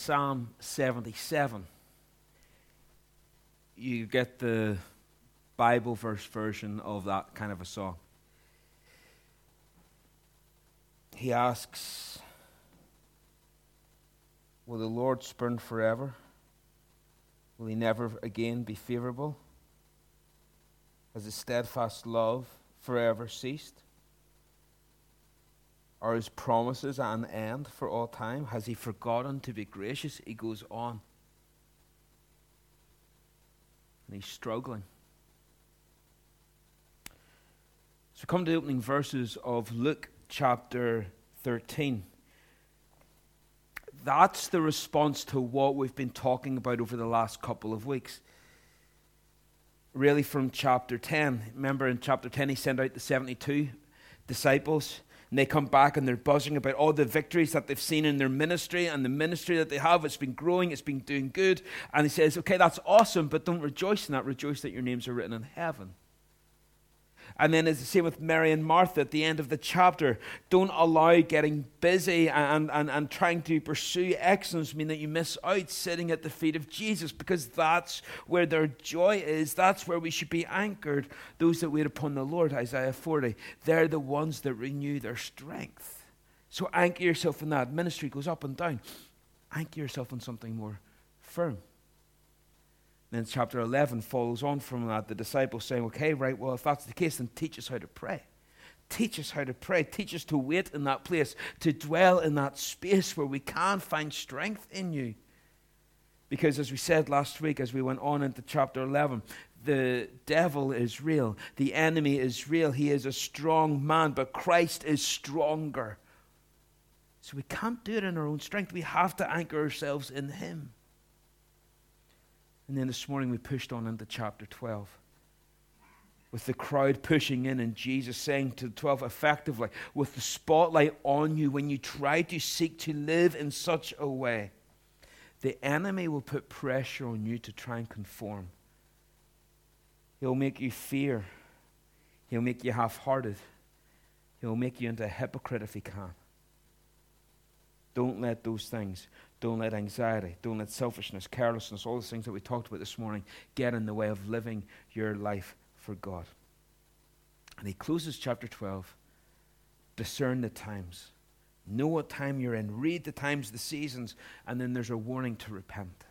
Psalm 77. You get the Bible verse version of that kind of a song. He asks, Will the Lord spurn forever? Will he never again be favorable? Has his steadfast love forever ceased? Are his promises at an end for all time? Has he forgotten to be gracious? He goes on. And he's struggling. So come to the opening verses of Luke chapter 13. That's the response to what we've been talking about over the last couple of weeks. Really, from chapter 10. Remember, in chapter 10, he sent out the 72 disciples and they come back and they're buzzing about all the victories that they've seen in their ministry and the ministry that they have. It's been growing, it's been doing good. And he says, Okay, that's awesome, but don't rejoice in that. Rejoice that your names are written in heaven. And then it's the same with Mary and Martha at the end of the chapter. Don't allow getting busy and, and, and trying to pursue excellence mean that you miss out sitting at the feet of Jesus because that's where their joy is. That's where we should be anchored. Those that wait upon the Lord, Isaiah 40, they're the ones that renew their strength. So anchor yourself in that. Ministry goes up and down. Anchor yourself in something more firm. Then chapter 11 follows on from that. The disciples saying, okay, right, well, if that's the case, then teach us how to pray. Teach us how to pray. Teach us to wait in that place, to dwell in that space where we can find strength in you. Because as we said last week, as we went on into chapter 11, the devil is real. The enemy is real. He is a strong man, but Christ is stronger. So we can't do it in our own strength. We have to anchor ourselves in Him. And then this morning we pushed on into chapter 12 with the crowd pushing in and Jesus saying to the 12 effectively, with the spotlight on you, when you try to seek to live in such a way, the enemy will put pressure on you to try and conform. He'll make you fear. He'll make you half hearted. He'll make you into a hypocrite if he can. Don't let those things don't let anxiety, don't let selfishness, carelessness, all those things that we talked about this morning get in the way of living your life for God. And he closes chapter 12 discern the times. Know what time you're in. Read the times, the seasons, and then there's a warning to repent,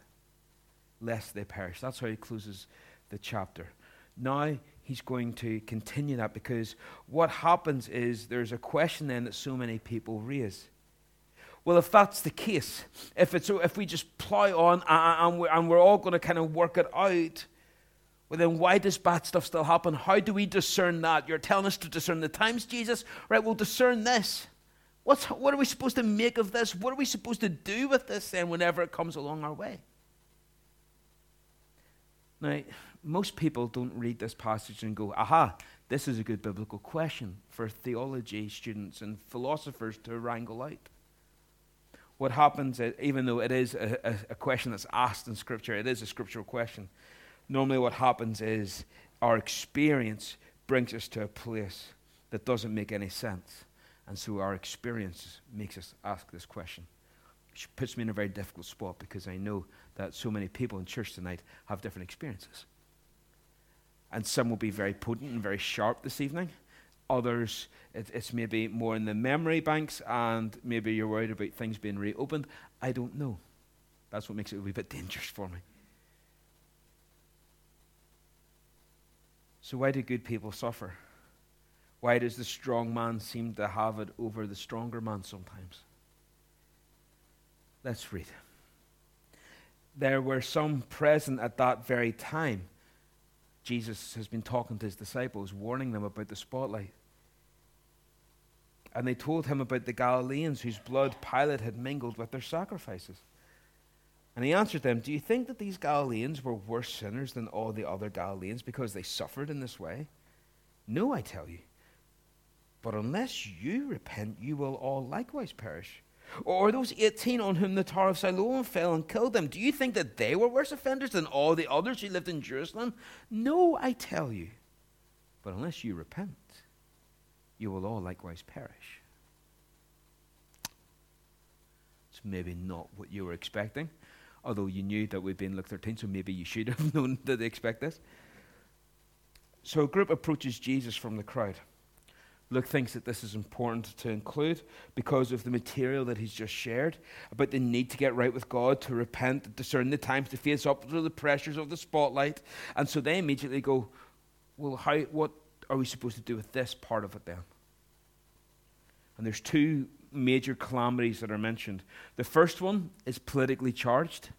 lest they perish. That's how he closes the chapter. Now he's going to continue that because what happens is there's a question then that so many people raise well, if that's the case, if, it's, if we just plow on uh, uh, and we're, and we're all going to kind of work it out, well, then why does bad stuff still happen? How do we discern that? You're telling us to discern the times, Jesus? Right, we'll discern this. What's, what are we supposed to make of this? What are we supposed to do with this then whenever it comes along our way? Now, most people don't read this passage and go, aha, this is a good biblical question for theology students and philosophers to wrangle out what happens, uh, even though it is a, a, a question that's asked in Scripture, it is a scriptural question. Normally, what happens is our experience brings us to a place that doesn't make any sense. And so our experience makes us ask this question. Which puts me in a very difficult spot because I know that so many people in church tonight have different experiences. And some will be very potent and very sharp this evening, Others, it, it's maybe more in the memory banks, and maybe you're worried about things being reopened. I don't know. That's what makes it a wee bit dangerous for me. So, why do good people suffer? Why does the strong man seem to have it over the stronger man sometimes? Let's read. There were some present at that very time. Jesus has been talking to his disciples, warning them about the spotlight. And they told him about the Galileans whose blood Pilate had mingled with their sacrifices. And he answered them, Do you think that these Galileans were worse sinners than all the other Galileans because they suffered in this way? No, I tell you. But unless you repent, you will all likewise perish. Or those 18 on whom the Tower of Siloam fell and killed them, do you think that they were worse offenders than all the others who lived in Jerusalem? No, I tell you. But unless you repent, you will all likewise perish. It's maybe not what you were expecting, although you knew that we'd been in Luke 13, so maybe you should have known that they expect this. So a group approaches Jesus from the crowd. Luke thinks that this is important to include because of the material that he's just shared about the need to get right with God, to repent, discern the times, to face up to the pressures of the spotlight. And so they immediately go, Well, how, what are we supposed to do with this part of it then? And there's two major calamities that are mentioned. The first one is politically charged,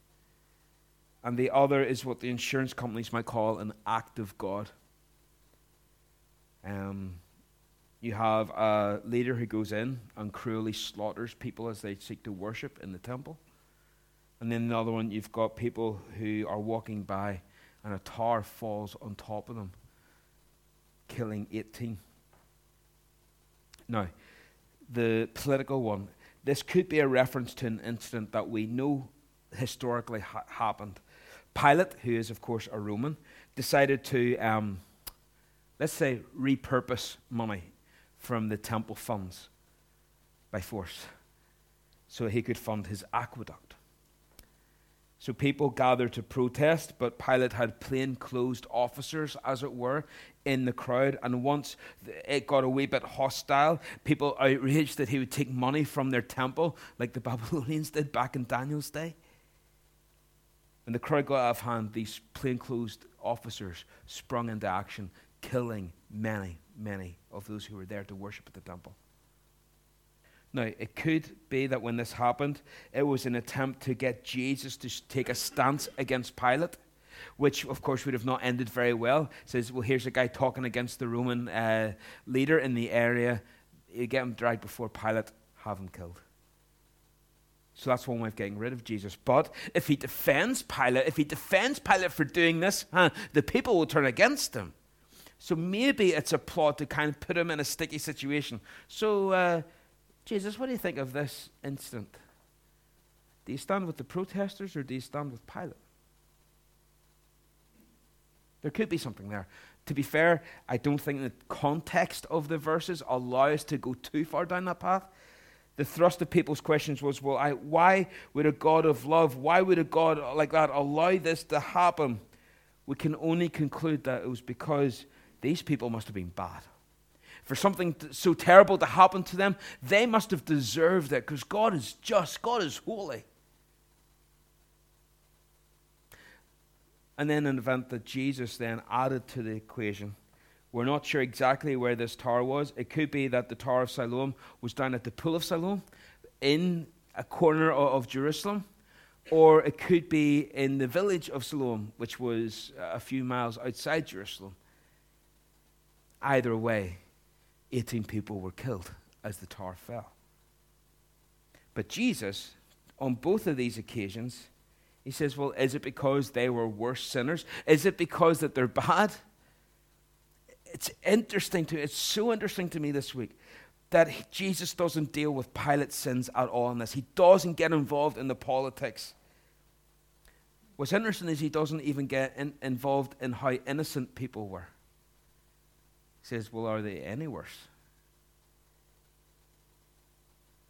and the other is what the insurance companies might call an act of God. Um, you have a leader who goes in and cruelly slaughters people as they seek to worship in the temple. And then another one, you've got people who are walking by and a tower falls on top of them, killing 18. Now, the political one, this could be a reference to an incident that we know historically ha- happened. Pilate, who is, of course, a Roman, decided to, um, let's say, repurpose money from the temple funds by force so he could fund his aqueduct. So people gathered to protest, but Pilate had plain-clothes officers, as it were, in the crowd. And once it got a wee bit hostile, people outraged that he would take money from their temple, like the Babylonians did back in Daniel's day. When the crowd got out of hand, these plain-clothes officers sprung into action, killing many, many of those who were there to worship at the temple. Now, it could be that when this happened, it was an attempt to get Jesus to take a stance against Pilate, which, of course, would have not ended very well. It says, well, here's a guy talking against the Roman uh, leader in the area. You get him dragged before Pilate, have him killed. So that's one way of getting rid of Jesus. But if he defends Pilate, if he defends Pilate for doing this, huh, the people will turn against him. So maybe it's a plot to kind of put him in a sticky situation. So, uh, Jesus, what do you think of this incident? Do you stand with the protesters or do you stand with Pilate? There could be something there. To be fair, I don't think the context of the verses allow us to go too far down that path. The thrust of people's questions was, well, I, why would a God of love, why would a God like that allow this to happen? We can only conclude that it was because these people must have been bad. For something so terrible to happen to them, they must have deserved it because God is just, God is holy. And then an event that Jesus then added to the equation. We're not sure exactly where this tower was. It could be that the Tower of Siloam was down at the Pool of Siloam in a corner of Jerusalem, or it could be in the village of Siloam, which was a few miles outside Jerusalem. Either way, 18 people were killed as the tower fell. But Jesus, on both of these occasions, he says, Well, is it because they were worse sinners? Is it because that they're bad? It's interesting to it's so interesting to me this week that Jesus doesn't deal with Pilate's sins at all in this. He doesn't get involved in the politics. What's interesting is he doesn't even get in, involved in how innocent people were. He says, Well, are they any worse?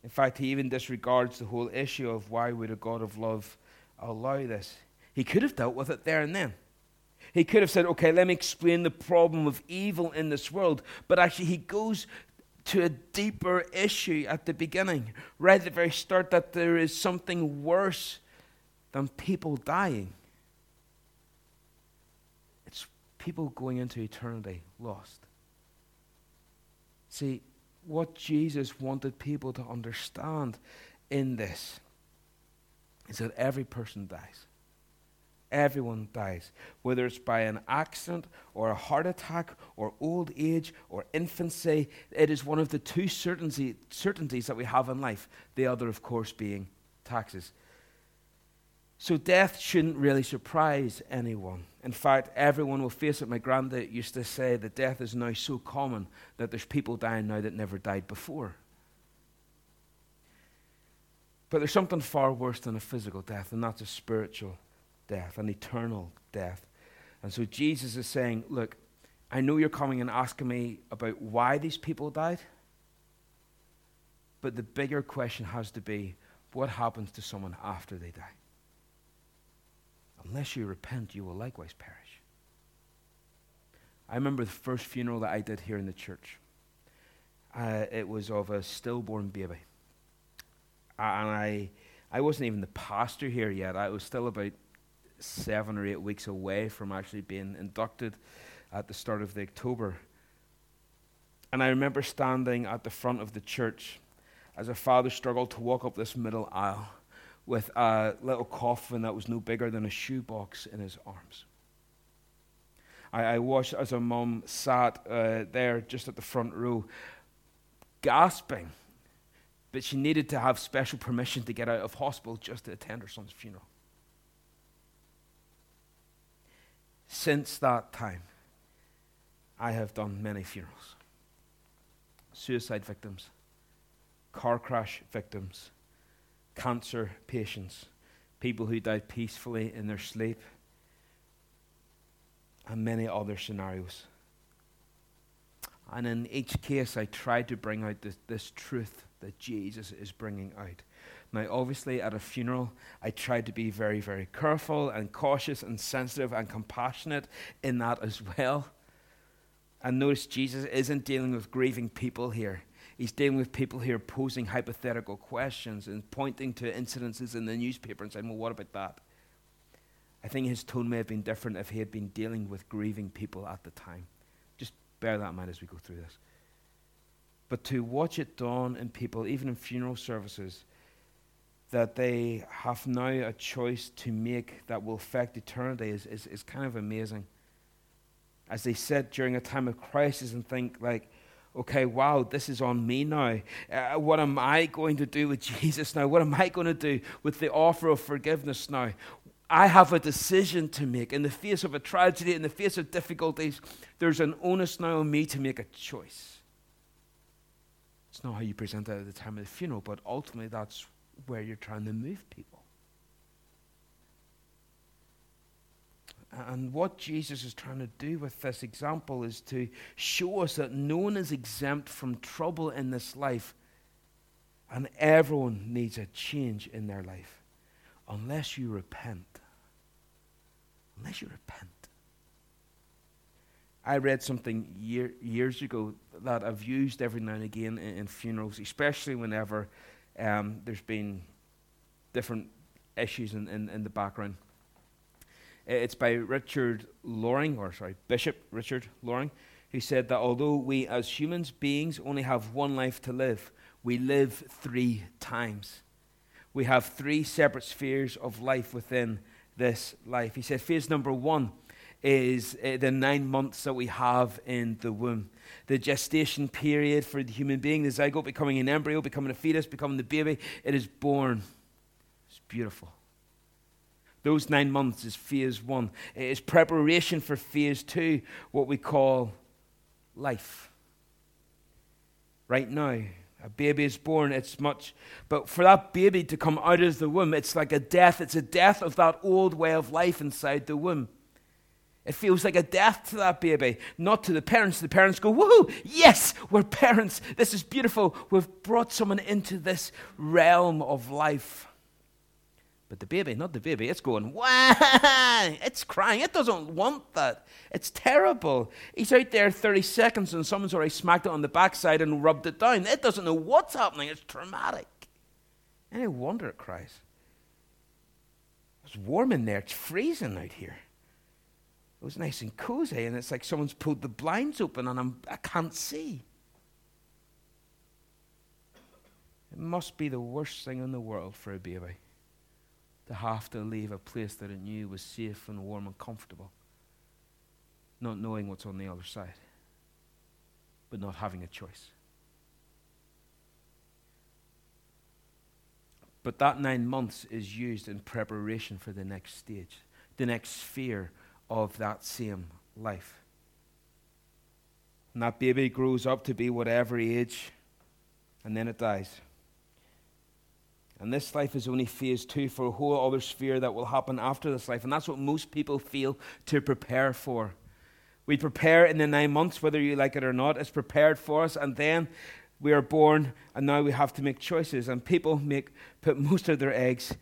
In fact, he even disregards the whole issue of why would a God of love allow this. He could have dealt with it there and then. He could have said, okay, let me explain the problem of evil in this world. But actually, he goes to a deeper issue at the beginning, right at the very start, that there is something worse than people dying. It's people going into eternity lost. See, what Jesus wanted people to understand in this is that every person dies. Everyone dies, whether it's by an accident or a heart attack or old age or infancy. It is one of the two certainty, certainties that we have in life, the other, of course, being taxes. So death shouldn't really surprise anyone. In fact, everyone will face it. My granddad used to say that death is now so common that there's people dying now that never died before. But there's something far worse than a physical death, and that's a spiritual death, an eternal death. And so Jesus is saying, Look, I know you're coming and asking me about why these people died, but the bigger question has to be what happens to someone after they die? Unless you repent, you will likewise perish. I remember the first funeral that I did here in the church. Uh, it was of a stillborn baby. and I, I wasn't even the pastor here yet. I was still about seven or eight weeks away from actually being inducted at the start of the October. And I remember standing at the front of the church as a father struggled to walk up this middle aisle with a little coffin that was no bigger than a shoebox in his arms. I, I watched as a mum sat uh, there just at the front row, gasping, but she needed to have special permission to get out of hospital just to attend her son's funeral. Since that time, I have done many funerals. Suicide victims, car crash victims, cancer patients, people who died peacefully in their sleep, and many other scenarios. And in each case, I tried to bring out this, this truth that Jesus is bringing out. Now, obviously, at a funeral, I tried to be very, very careful and cautious and sensitive and compassionate in that as well. And notice Jesus isn't dealing with grieving people here. He's dealing with people here posing hypothetical questions and pointing to incidences in the newspaper and saying, well, what about that? I think his tone may have been different if he had been dealing with grieving people at the time. Just bear that in mind as we go through this. But to watch it dawn in people, even in funeral services, that they have now a choice to make that will affect eternity is, is, is kind of amazing. As they sit during a time of crisis and think, like, okay, wow, this is on me now. Uh, what am I going to do with Jesus now? What am I going to do with the offer of forgiveness now? I have a decision to make. In the face of a tragedy, in the face of difficulties, there's an onus now on me to make a choice. It's not how you present it at the time of the funeral, but ultimately that's where you're trying to move people. And what Jesus is trying to do with this example is to show us that no one is exempt from trouble in this life, and everyone needs a change in their life unless you repent. Unless you repent. I read something year, years ago that I've used every now and again in, in funerals, especially whenever um, there's been different issues in, in, in, the background. It's by Richard Loring, or sorry, Bishop Richard Loring, who said that although we as humans beings only have one life to live, we live three times. We have three separate spheres of life within this life. He said, phase number one is uh, the nine months that we have in the womb. The gestation period for the human being, the zygote becoming an embryo, becoming a fetus, becoming the baby, it is born. It's beautiful. Those nine months is phase one. It is preparation for phase two, what we call life. Right now, a baby is born, it's much, but for that baby to come out of the womb, it's like a death. It's a death of that old way of life inside the womb. It feels like a death to that baby, not to the parents. The parents go, Woohoo, yes, we're parents. This is beautiful. We've brought someone into this realm of life. But the baby, not the baby, it's going, Wah! It's crying. It doesn't want that. It's terrible. He's out there 30 seconds and someone's already smacked it on the backside and rubbed it down. It doesn't know what's happening. It's traumatic. Any wonder it cries. It's warm in there. It's freezing out here. It was nice and cozy, and it's like someone's pulled the blinds open and I'm, I can't see. It must be the worst thing in the world for a baby to have to leave a place that it knew was safe and warm and comfortable, not knowing what's on the other side, but not having a choice. But that nine months is used in preparation for the next stage, the next sphere of that same life. And that baby grows up to be whatever age, and then it dies. And this life is only phase two for a whole other sphere that will happen after this life. And that's what most people feel to prepare for. We prepare in the nine months, whether you like it or not, it's prepared for us. And then We are born, and now we have to make choices. And people make put most of their eggs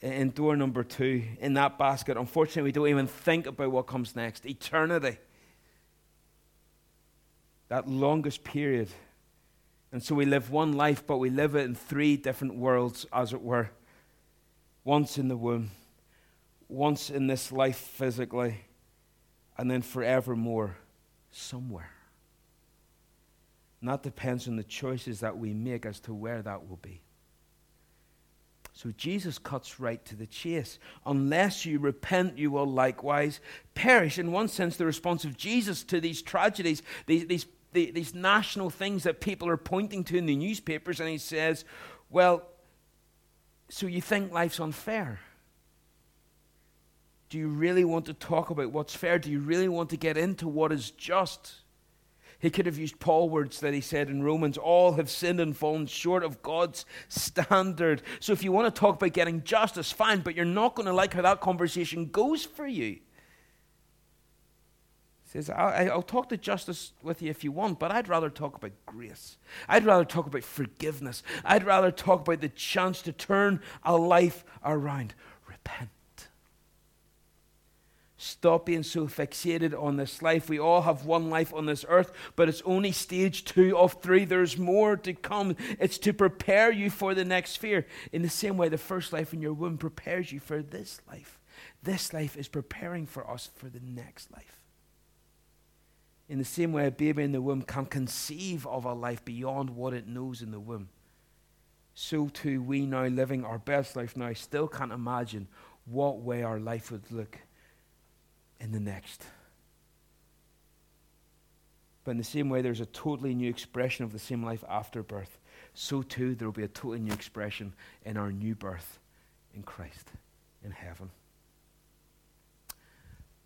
in door number two in that basket. Unfortunately, we don't even think about what comes next eternity. That longest period. And so we live one life, but we live it in three different worlds, as it were. Once in the womb, once in this life physically, and then forevermore somewhere. And that depends on the choices that we make as to where that will be. So Jesus cuts right to the chase. Unless you repent, you will likewise perish. In one sense, the response of Jesus to these tragedies, these, these, these national things that people are pointing to in the newspapers, and he says, Well, so you think life's unfair? Do you really want to talk about what's fair? Do you really want to get into what is just? He could have used Paul words that he said in Romans all have sinned and fallen short of God's standard. So if you want to talk about getting justice, fine, but you're not going to like how that conversation goes for you. Says, I'll talk to justice with you if you want, but I'd rather talk about grace. I'd rather talk about forgiveness. I'd rather talk about the chance to turn a life around. Repent. Stop being so fixated on this life. We all have one life on this earth, but it's only stage two of three. There's more to come. It's to prepare you for the next sphere. In the same way, the first life in your womb prepares you for this life. This life is preparing for us for the next life. In the same way, a baby in the womb can conceive of a life beyond what it knows in the womb. So too, we now living our best life now still can't imagine what way our life would look in the next. But in the same way, there's a totally new expression of the same life after birth. So too, there will be a totally new expression in our new birth in Christ, in heaven.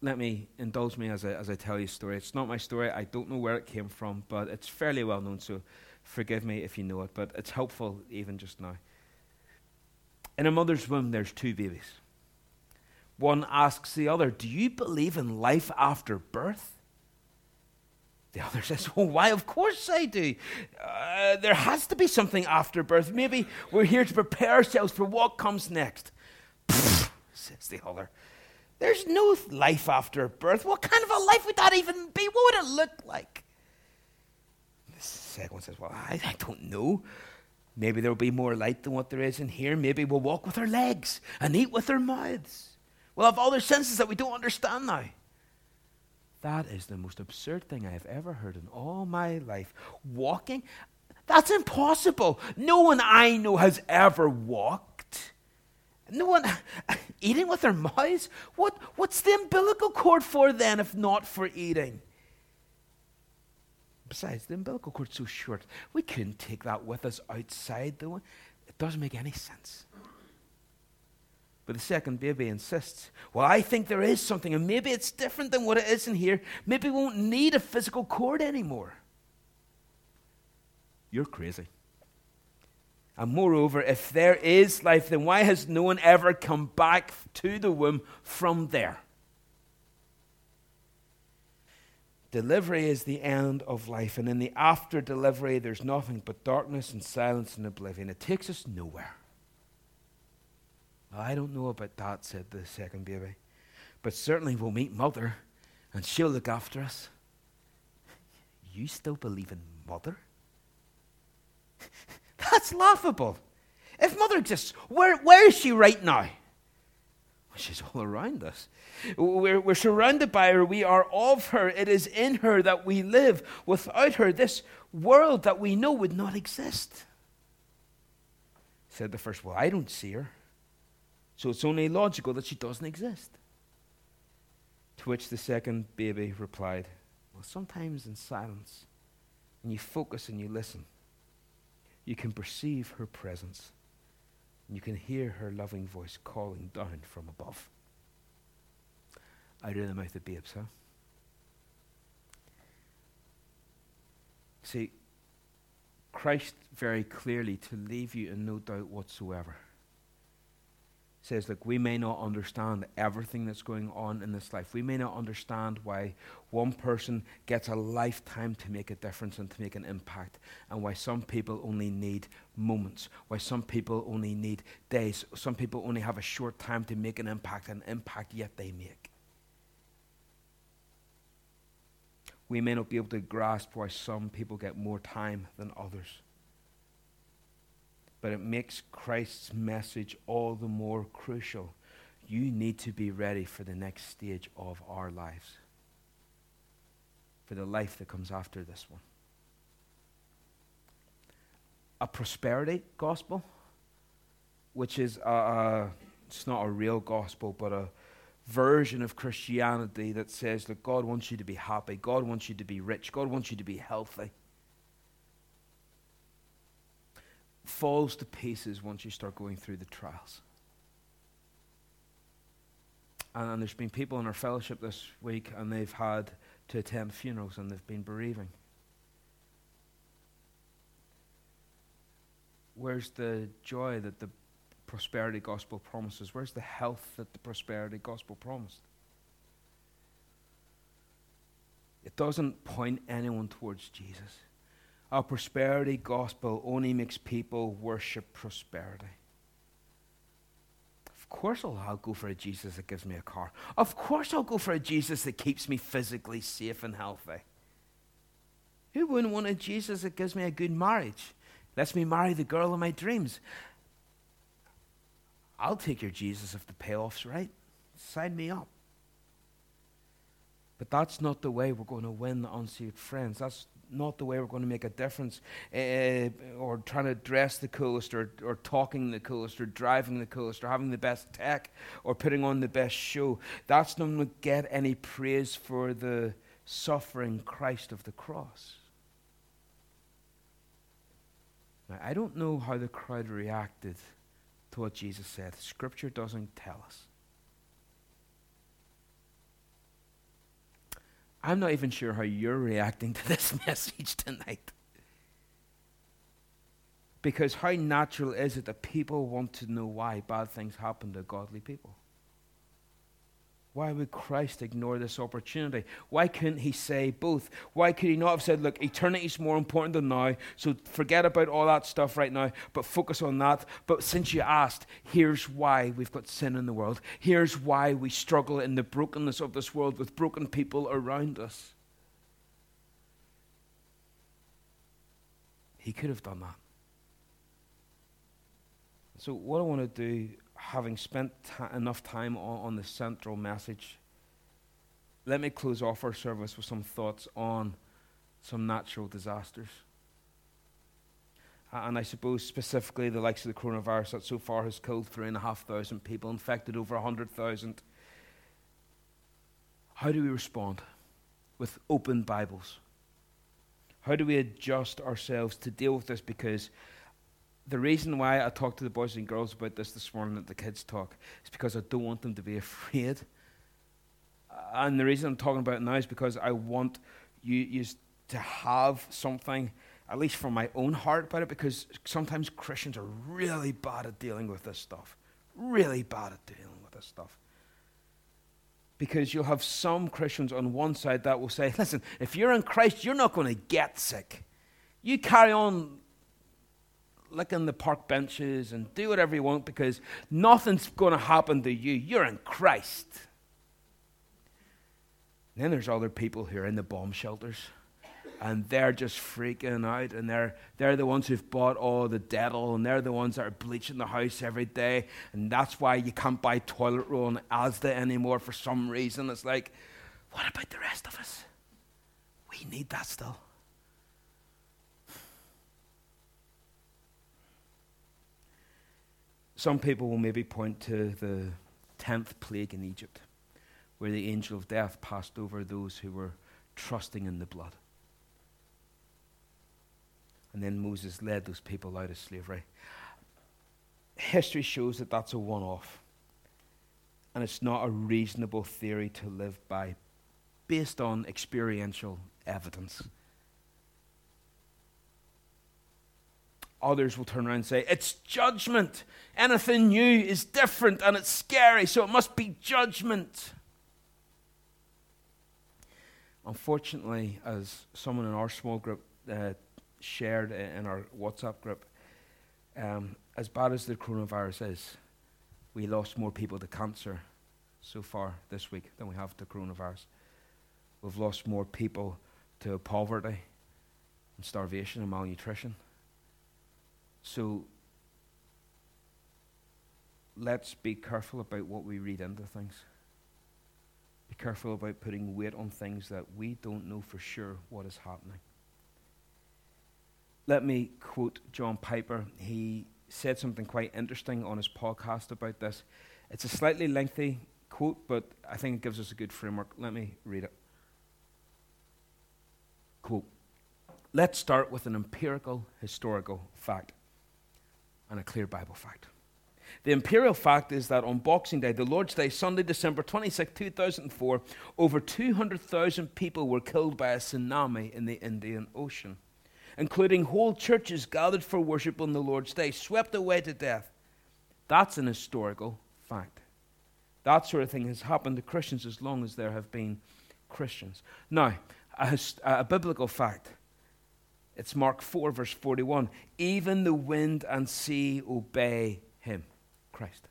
Let me indulge me as I, as I tell you a story. It's not my story. I don't know where it came from, but it's fairly well known, so forgive me if you know it, but it's helpful even just now. In a mother's womb, there's two babies. One asks the other, Do you believe in life after birth? The other says, Well, why? Of course I do. Uh, there has to be something after birth. Maybe we're here to prepare ourselves for what comes next. Pfft, says the other. There's no life after birth. What kind of a life would that even be? What would it look like? The second one says, Well, I, I don't know. Maybe there'll be more light than what there is in here. Maybe we'll walk with our legs and eat with our mouths. We'll have other senses that we don't understand now. That is the most absurd thing I have ever heard in all my life. Walking? That's impossible. No one I know has ever walked. No one eating with their mouths? What, what's the umbilical cord for then if not for eating? Besides, the umbilical cord's so short. We couldn't take that with us outside, though. It doesn't make any sense. But the second baby insists, Well, I think there is something, and maybe it's different than what it is in here. Maybe we won't need a physical cord anymore. You're crazy. And moreover, if there is life, then why has no one ever come back to the womb from there? Delivery is the end of life, and in the after delivery, there's nothing but darkness and silence and oblivion. It takes us nowhere. I don't know about that, said the second baby. But certainly we'll meet mother, and she'll look after us. You still believe in mother? That's laughable. If mother exists, where, where is she right now? She's all around us. We're, we're surrounded by her. We are of her. It is in her that we live. Without her, this world that we know would not exist. Said the first, Well, I don't see her. So it's only logical that she doesn't exist. To which the second baby replied, Well, sometimes in silence, and you focus and you listen, you can perceive her presence. You can hear her loving voice calling down from above. Out of the mouth of babes, huh? See, Christ very clearly, to leave you in no doubt whatsoever, says, Look, we may not understand everything that's going on in this life. We may not understand why one person gets a lifetime to make a difference and to make an impact, and why some people only need moments, why some people only need days, some people only have a short time to make an impact, an impact yet they make. We may not be able to grasp why some people get more time than others but it makes Christ's message all the more crucial. You need to be ready for the next stage of our lives, for the life that comes after this one. A prosperity gospel, which is a, a, it's not a real gospel, but a version of Christianity that says that God wants you to be happy, God wants you to be rich, God wants you to be healthy. Falls to pieces once you start going through the trials. And, there's been people in our fellowship this week, and they've had to attend funerals and they've been bereaving. Where's the joy that the prosperity gospel promises? Where's the health that the prosperity gospel promised? It doesn't point anyone towards Jesus. Our prosperity gospel only makes people worship prosperity. Of course, I'll, I'll, go for a Jesus that gives me a car. Of course, I'll go for a Jesus that keeps me physically safe and healthy. Who wouldn't want a Jesus that gives me a good marriage? Lets me marry the girl of my dreams. I'll take your Jesus if the payoff's right. Sign me up. But that's not the way we're going to win the unsaved friends. That's not the way we're going to make a difference, uh, or trying to dress the coolest, or, or talking the coolest, or driving the coolest, or having the best tech, or putting on the best show. That's not going to get any praise for the suffering Christ of the cross. Now, I don't know how the crowd reacted to what Jesus said. Scripture doesn't tell us. I'm not even sure how you're reacting to this message tonight. Because how natural is it that people want to know why bad things happen to godly people? Why would Christ ignore this opportunity? Why couldn't he say both? Why could he not have said, look, eternity is more important than now, so forget about all that stuff right now, but focus on that? But since you asked, here's why we've got sin in the world. Here's why we struggle in the brokenness of this world with broken people around us. He could have done that. So, what I want to do having spent enough time on, on the central message, let me close off our service with some thoughts on some natural disasters. and I suppose specifically the likes of the coronavirus that so far has killed three and a half thousand people, infected over a hundred thousand. How do we respond with open Bibles? How do we adjust ourselves to deal with this? Because the reason why I talk to the boys and girls about this this morning at the kids' talk is because I don't want them to be afraid. And the reason I'm talking about it now is because I want you, you to have something, at least from my own heart, about it, because sometimes Christians are really bad at dealing with this stuff. Really bad at dealing with this stuff. Because you'll have some Christians on one side that will say, listen, if you're in Christ, you're not going to get sick. You carry on licking the park benches and do whatever you want because nothing's going to happen to you. You're in Christ. And then there's other people who are in the bomb shelters and they're just freaking out and they're, they're the ones who've bought all the Dettol and they're the ones that are bleaching the house every day and that's why you can't buy toilet roll in Asda anymore for some reason. It's like, what about the rest of us? We need that still. Some people will maybe point to the 10th plague in Egypt, where the angel of death passed over those who were trusting in the blood. And then Moses led those people out of slavery. History shows that that's a one off. And it's not a reasonable theory to live by based on experiential evidence. Others will turn around and say, It's judgment. Anything new is different and it's scary, so it must be judgment. Unfortunately, as someone in our small group uh, shared in our WhatsApp group, um, as bad as the coronavirus is, we lost more people to cancer so far this week than we have to coronavirus. We've lost more people to poverty and starvation and malnutrition. So let's be careful about what we read into things. Be careful about putting weight on things that we don't know for sure what is happening. Let me quote John Piper. He said something quite interesting on his podcast about this. It's a slightly lengthy quote, but I think it gives us a good framework. Let me read it. Quote Let's start with an empirical historical fact and a clear Bible fact. The imperial fact is that on Boxing Day, the Lord's Day, Sunday, December 26, 2004, over 200,000 people were killed by a tsunami in the Indian Ocean, including whole churches gathered for worship on the Lord's Day, swept away to death. That's an historical fact. That sort of thing has happened to Christians as long as there have been Christians. Now, a, a biblical fact. It's Mark 4, verse 41. Even the wind and sea obey him, Christ.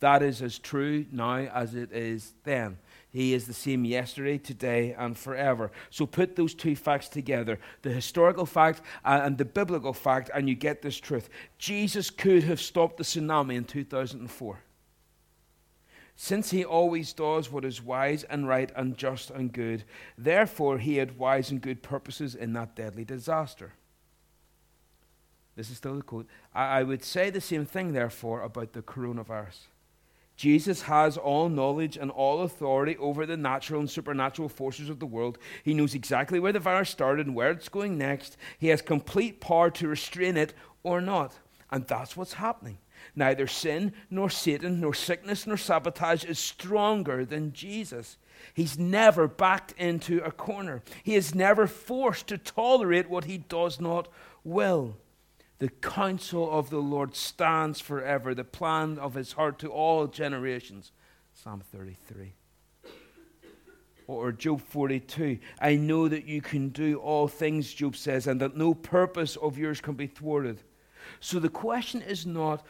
That is as true now as it is then. He is the same yesterday, today, and forever. So put those two facts together the historical fact and the biblical fact, and you get this truth. Jesus could have stopped the tsunami in 2004 since he always does what is wise and right and just and good, therefore he had wise and good purposes in that deadly disaster. This is still the quote. I, I would say the same thing, therefore, about the coronavirus. Jesus has all knowledge and all authority over the natural and supernatural forces of the world. He knows exactly where the virus started and where it's going next. He has complete power to restrain it or not. And that's what's happening. Neither sin, nor Satan, nor sickness, nor sabotage is stronger than Jesus. He's never backed into a corner. He is never forced to tolerate what he does not will. The counsel of the Lord stands forever, the plan of his heart to all generations. Psalm 33. Or Job 42. I know that you can do all things, Job says, and that no purpose of yours can be thwarted. So the question is not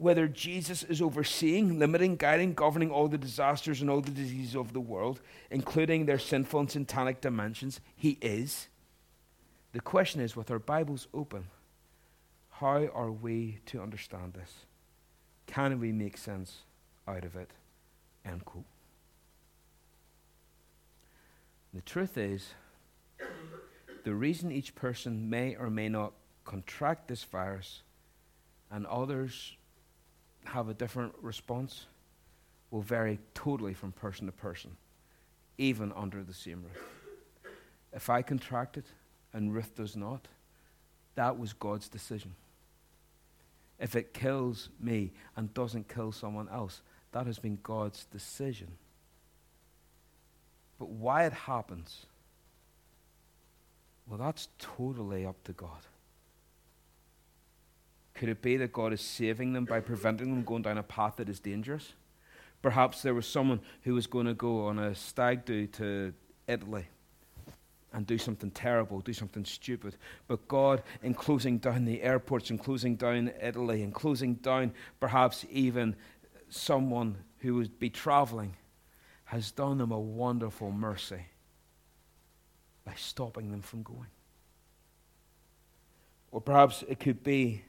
whether Jesus is overseeing, limiting, guiding, governing all the disasters and all the diseases of the world, including their sinful and satanic dimensions. He is. The question is with our Bibles open, how are we to understand this? Can we make sense out of it? End quote. The truth is, the reason each person may or may not contract this virus and others have a different response will vary totally from person to person, even under the same roof. If I contract it and Ruth does not, that was God's decision. If it kills me and doesn't kill someone else, that has been God's decision. But why it happens, well, that's totally up to God. Could it be that God is saving them by preventing them going down a path that is dangerous? Perhaps there was someone who was going to go on a stag do to Italy and do something terrible, do something stupid. But God, in closing down the airports, in closing down Italy, in closing down perhaps even someone who would be traveling, has done them a wonderful mercy by stopping them from going. Or perhaps it could be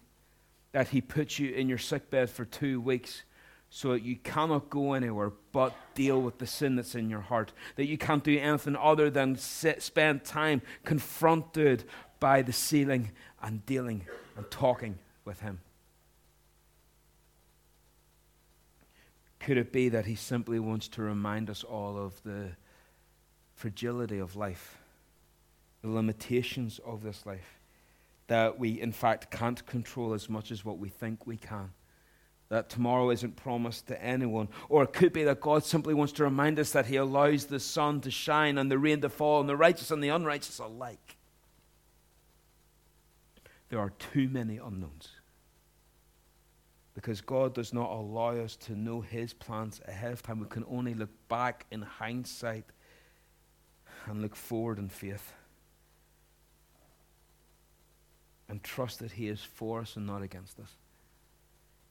that He puts you in your sickbed for two weeks so that you cannot go anywhere but deal with the sin that's in your heart. That you can't do anything other than sit, spend time confronted by the ceiling and dealing and talking with Him. Could it be that He simply wants to remind us all of the fragility of life, the limitations of this life? That we, in fact, can't control as much as what we think we can. That tomorrow isn't promised to anyone. Or it could be that God simply wants to remind us that He allows the sun to shine and the rain to fall on the righteous and the unrighteous alike. there are too many unknowns. Because God does not allow us to know His plans ahead of time. We can only look back in hindsight and look forward in faith. And trust that He is for us and not against us.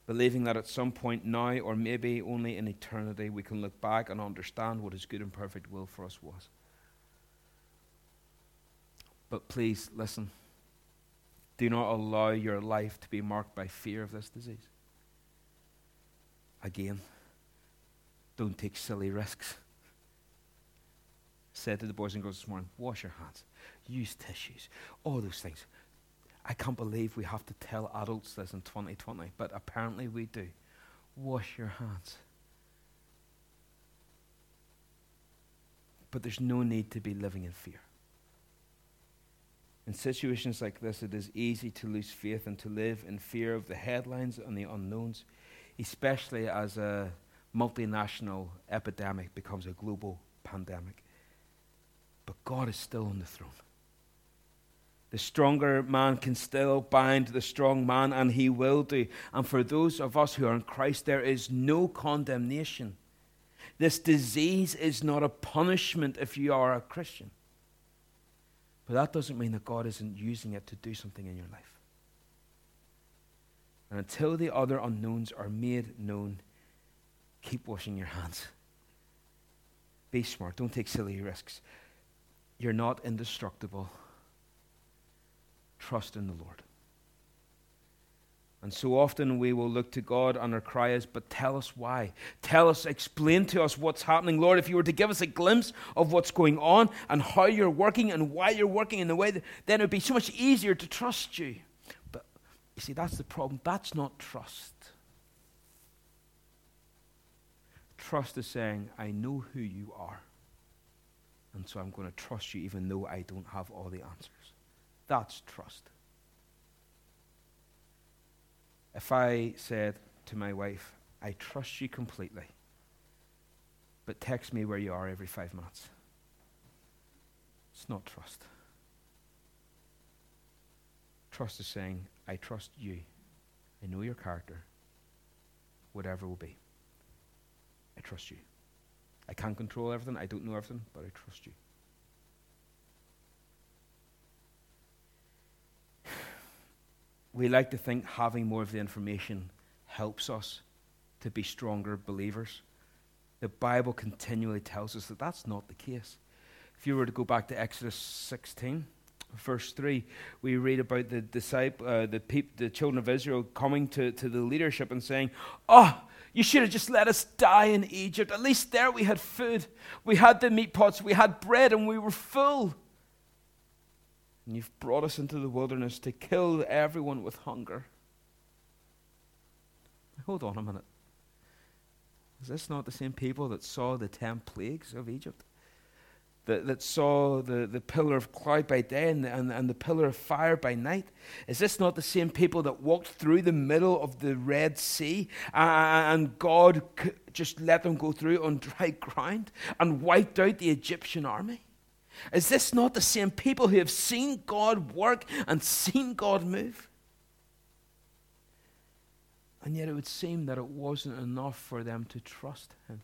Believing that at some point now, or maybe only in eternity, we can look back and understand what His good and perfect will for us was. But please listen. Do not allow your life to be marked by fear of this disease. Again, don't take silly risks. Said to the boys and girls this morning, wash your hands, use tissues, all those things. I can't believe we have to tell adults this in 2020, but apparently we do. Wash your hands. But there's no need to be living in fear. In situations like this, it is easy to lose faith and to live in fear of the headlines and the unknowns, especially as a multinational epidemic becomes a global pandemic. But God is still on the throne. The stronger man can still bind the strong man, and he will do. And for those of us who are in Christ, there is no condemnation. This disease is not a punishment if you are a Christian. But that doesn't mean that God isn't using it to do something in your life. And until the other unknowns are made known, keep washing your hands. Be smart. Don't take silly risks. You're not indestructible. Trust in the Lord. And so often we will look to God and our cry is, but tell us why. Tell us, explain to us what's happening. Lord, if you were to give us a glimpse of what's going on and how you're working and why you're working in the way, that, then it would be so much easier to trust you. But you see, that's the problem. That's not trust. Trust is saying, I know who you are. And so I'm going to trust you even though I don't have all the answers. That's trust. If I said to my wife, I trust you completely, but text me where you are every five minutes, it's not trust. Trust is saying, I trust you. I know your character, whatever will be. I trust you. I can't control everything, I don't know everything, but I trust you. We like to think having more of the information helps us to be stronger believers. The Bible continually tells us that that's not the case. If you were to go back to Exodus 16, verse 3, we read about the disciple, uh, the, peop- the children of Israel coming to, to the leadership and saying, Oh, you should have just let us die in Egypt. At least there we had food. We had the meat pots, we had bread, and we were full. And you've brought us into the wilderness to kill everyone with hunger. Hold on a minute. Is this not the same people that saw the ten plagues of Egypt? That, that saw the, the pillar of cloud by day and and, and the pillar of fire by night? Is this not the same people that walked through the middle of the Red Sea and God just let them go through on dry ground and wiped out the Egyptian army? Is this not the same people who have seen God work and seen God move? And yet it would seem that it wasn't enough for them to trust Him.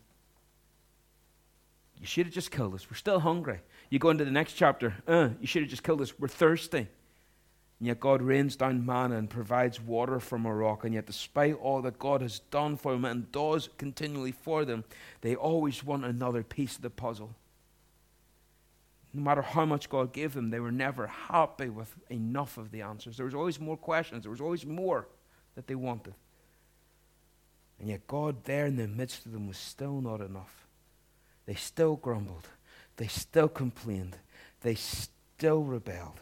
You should have just killed us. We're still hungry. You go into the next chapter. Uh, you should have just killed us. We're thirsty. And yet God rains down manna and provides water from a rock. And yet, despite all that God has done for them and does continually for them, they always want another piece of the puzzle no matter how much God gave them, they were never happy with enough of the answers. There was always more questions, there was always more that they wanted. And yet, God, there in the midst of them, was still not enough. They still grumbled, they still complained, they still rebelled.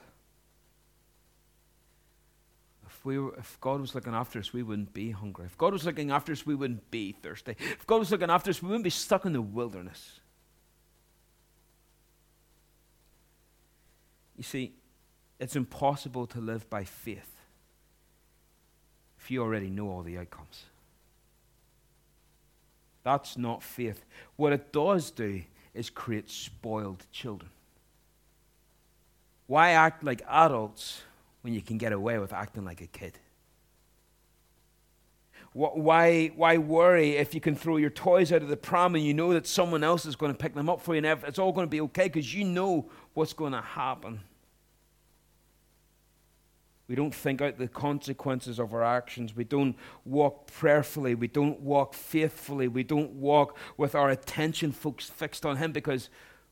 If, we were, if God was looking after us, we wouldn't be hungry. If God was looking after us, we wouldn't be thirsty. If God was looking after us, we wouldn't be stuck in the wilderness. You see, it's impossible to live by faith if you already know all the outcomes. That's not faith. What it does do is create spoiled children. Why act like adults when you can get away with acting like a kid? Why, why worry if you can throw your toys out of the pram and you know that someone else is going to pick them up for you and it's all going to be okay because you know what's going to happen? We don't think out the consequences of our actions. We don't walk prayerfully. We don't walk faithfully. We don't walk with our attention fixed on Him because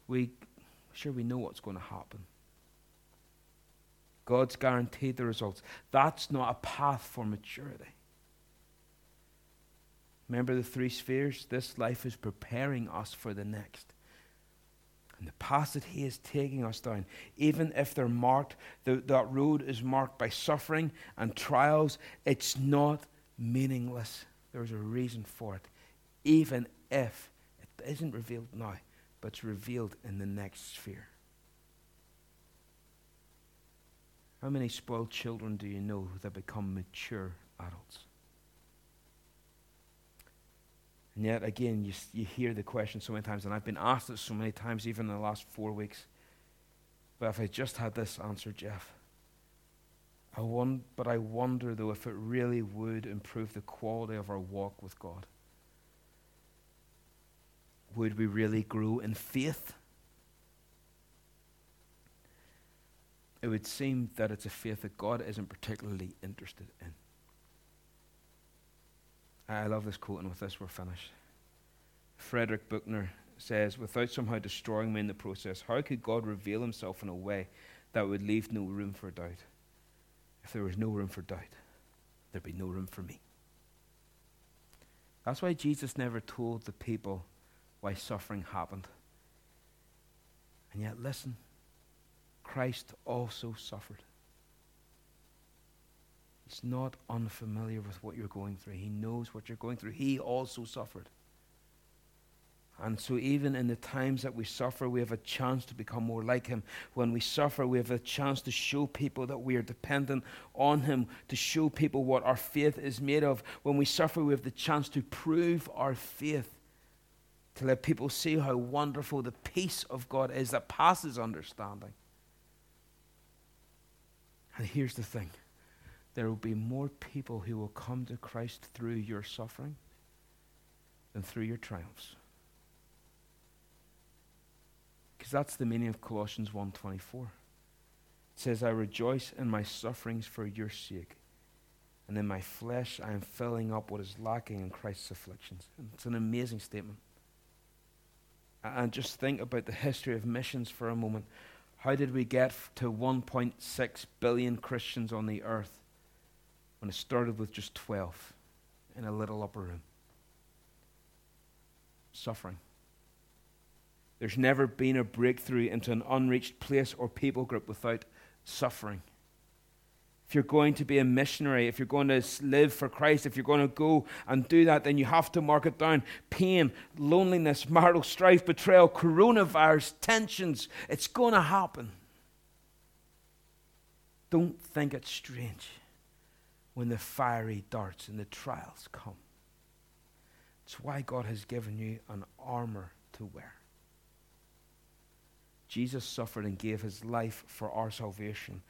we sure we know what's going to happen. God's guaranteed the results. That's not a path for maturity. Remember the three spheres? This life is preparing us for the next. And the path that He is taking us down, even if they're marked, the, that road is marked by suffering and trials, it's not meaningless. There's a reason for it, even if it isn't revealed now, but it's revealed in the next sphere. How many spoiled children do you know that become mature adults? And yet, again, you, you hear the question so many times, and I've been asked it so many times, even in the last four weeks. But if I just had this answer, Jeff, I won, but I wonder, though, if it really would improve the quality of our walk with God. Would we really grow in faith? It would seem that it's a faith that God isn't particularly interested in. I love this quote, and with this we're finished. Frederick Buechner says, Without somehow destroying me in the process, how could God reveal himself in a way that would leave no room for doubt? If there was no room for doubt, there'd be no room for me. That's why Jesus never told the people why suffering happened. And yet, listen, Christ also suffered. He's not unfamiliar with what you're going through. He knows what you're going through. He also suffered. And so, even in the times that we suffer, we have a chance to become more like Him. When we suffer, we have a chance to show people that we are dependent on Him, to show people what our faith is made of. When we suffer, we have the chance to prove our faith, to let people see how wonderful the peace of God is that passes understanding. And here's the thing there will be more people who will come to Christ through your suffering than through your triumphs. Because that's the meaning of Colossians 1:24. It says, "I rejoice in my sufferings for your sake, and in my flesh I am filling up what is lacking in Christ's afflictions." And it's an amazing statement. And just think about the history of missions for a moment. How did we get to 1.6 billion Christians on the earth? When it started with just 12 in a little upper room. Suffering. There's never been a breakthrough into an unreached place or people group without suffering. If you're going to be a missionary, if you're going to live for Christ, if you're going to go and do that, then you have to mark it down. Pain, loneliness, marital strife, betrayal, coronavirus, tensions. It's going to happen. Don't think it's strange when the fiery darts and the trials come. It's why God has given you an armor to wear. Jesus suffered and gave his life for our salvation.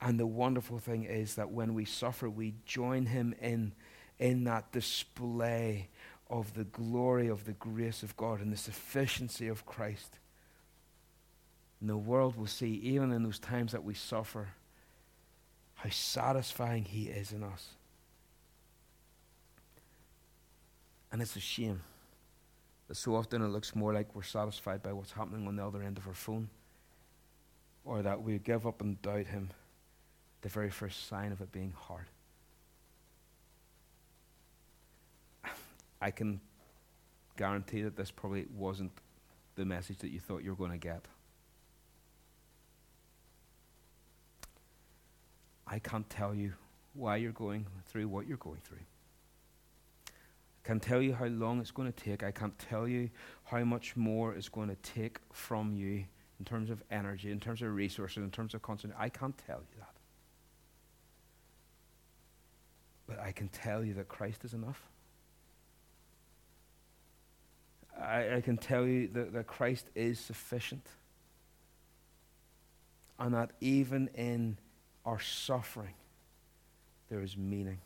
And the wonderful thing is that when we suffer, we join him in, in that display of the glory of the grace of God and the sufficiency of Christ. And the world will see, even in those times that we suffer, how satisfying He is in us. And it's a shame that so often it looks more like we're satisfied by what's happening on the other end of our phone, or that we give up and doubt Him, the very first sign of it being hard. I can guarantee that this probably wasn't the message that you thought you were going to get. I can't tell you why you're going through what you're going through. I can't tell you how long it's going to take. I can't tell you how much more it's going to take from you in terms of energy, in terms of resources, in terms of concentration. I can't tell you that. But I can tell you that Christ is enough. I, I can tell you that, that Christ is sufficient. And that even in our suffering, there is meaning.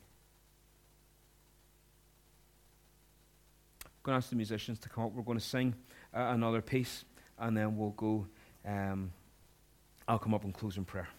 I'm going to ask the musicians to come up. We're going to sing uh, another piece, and then we'll go. Um, I'll come up and close in prayer.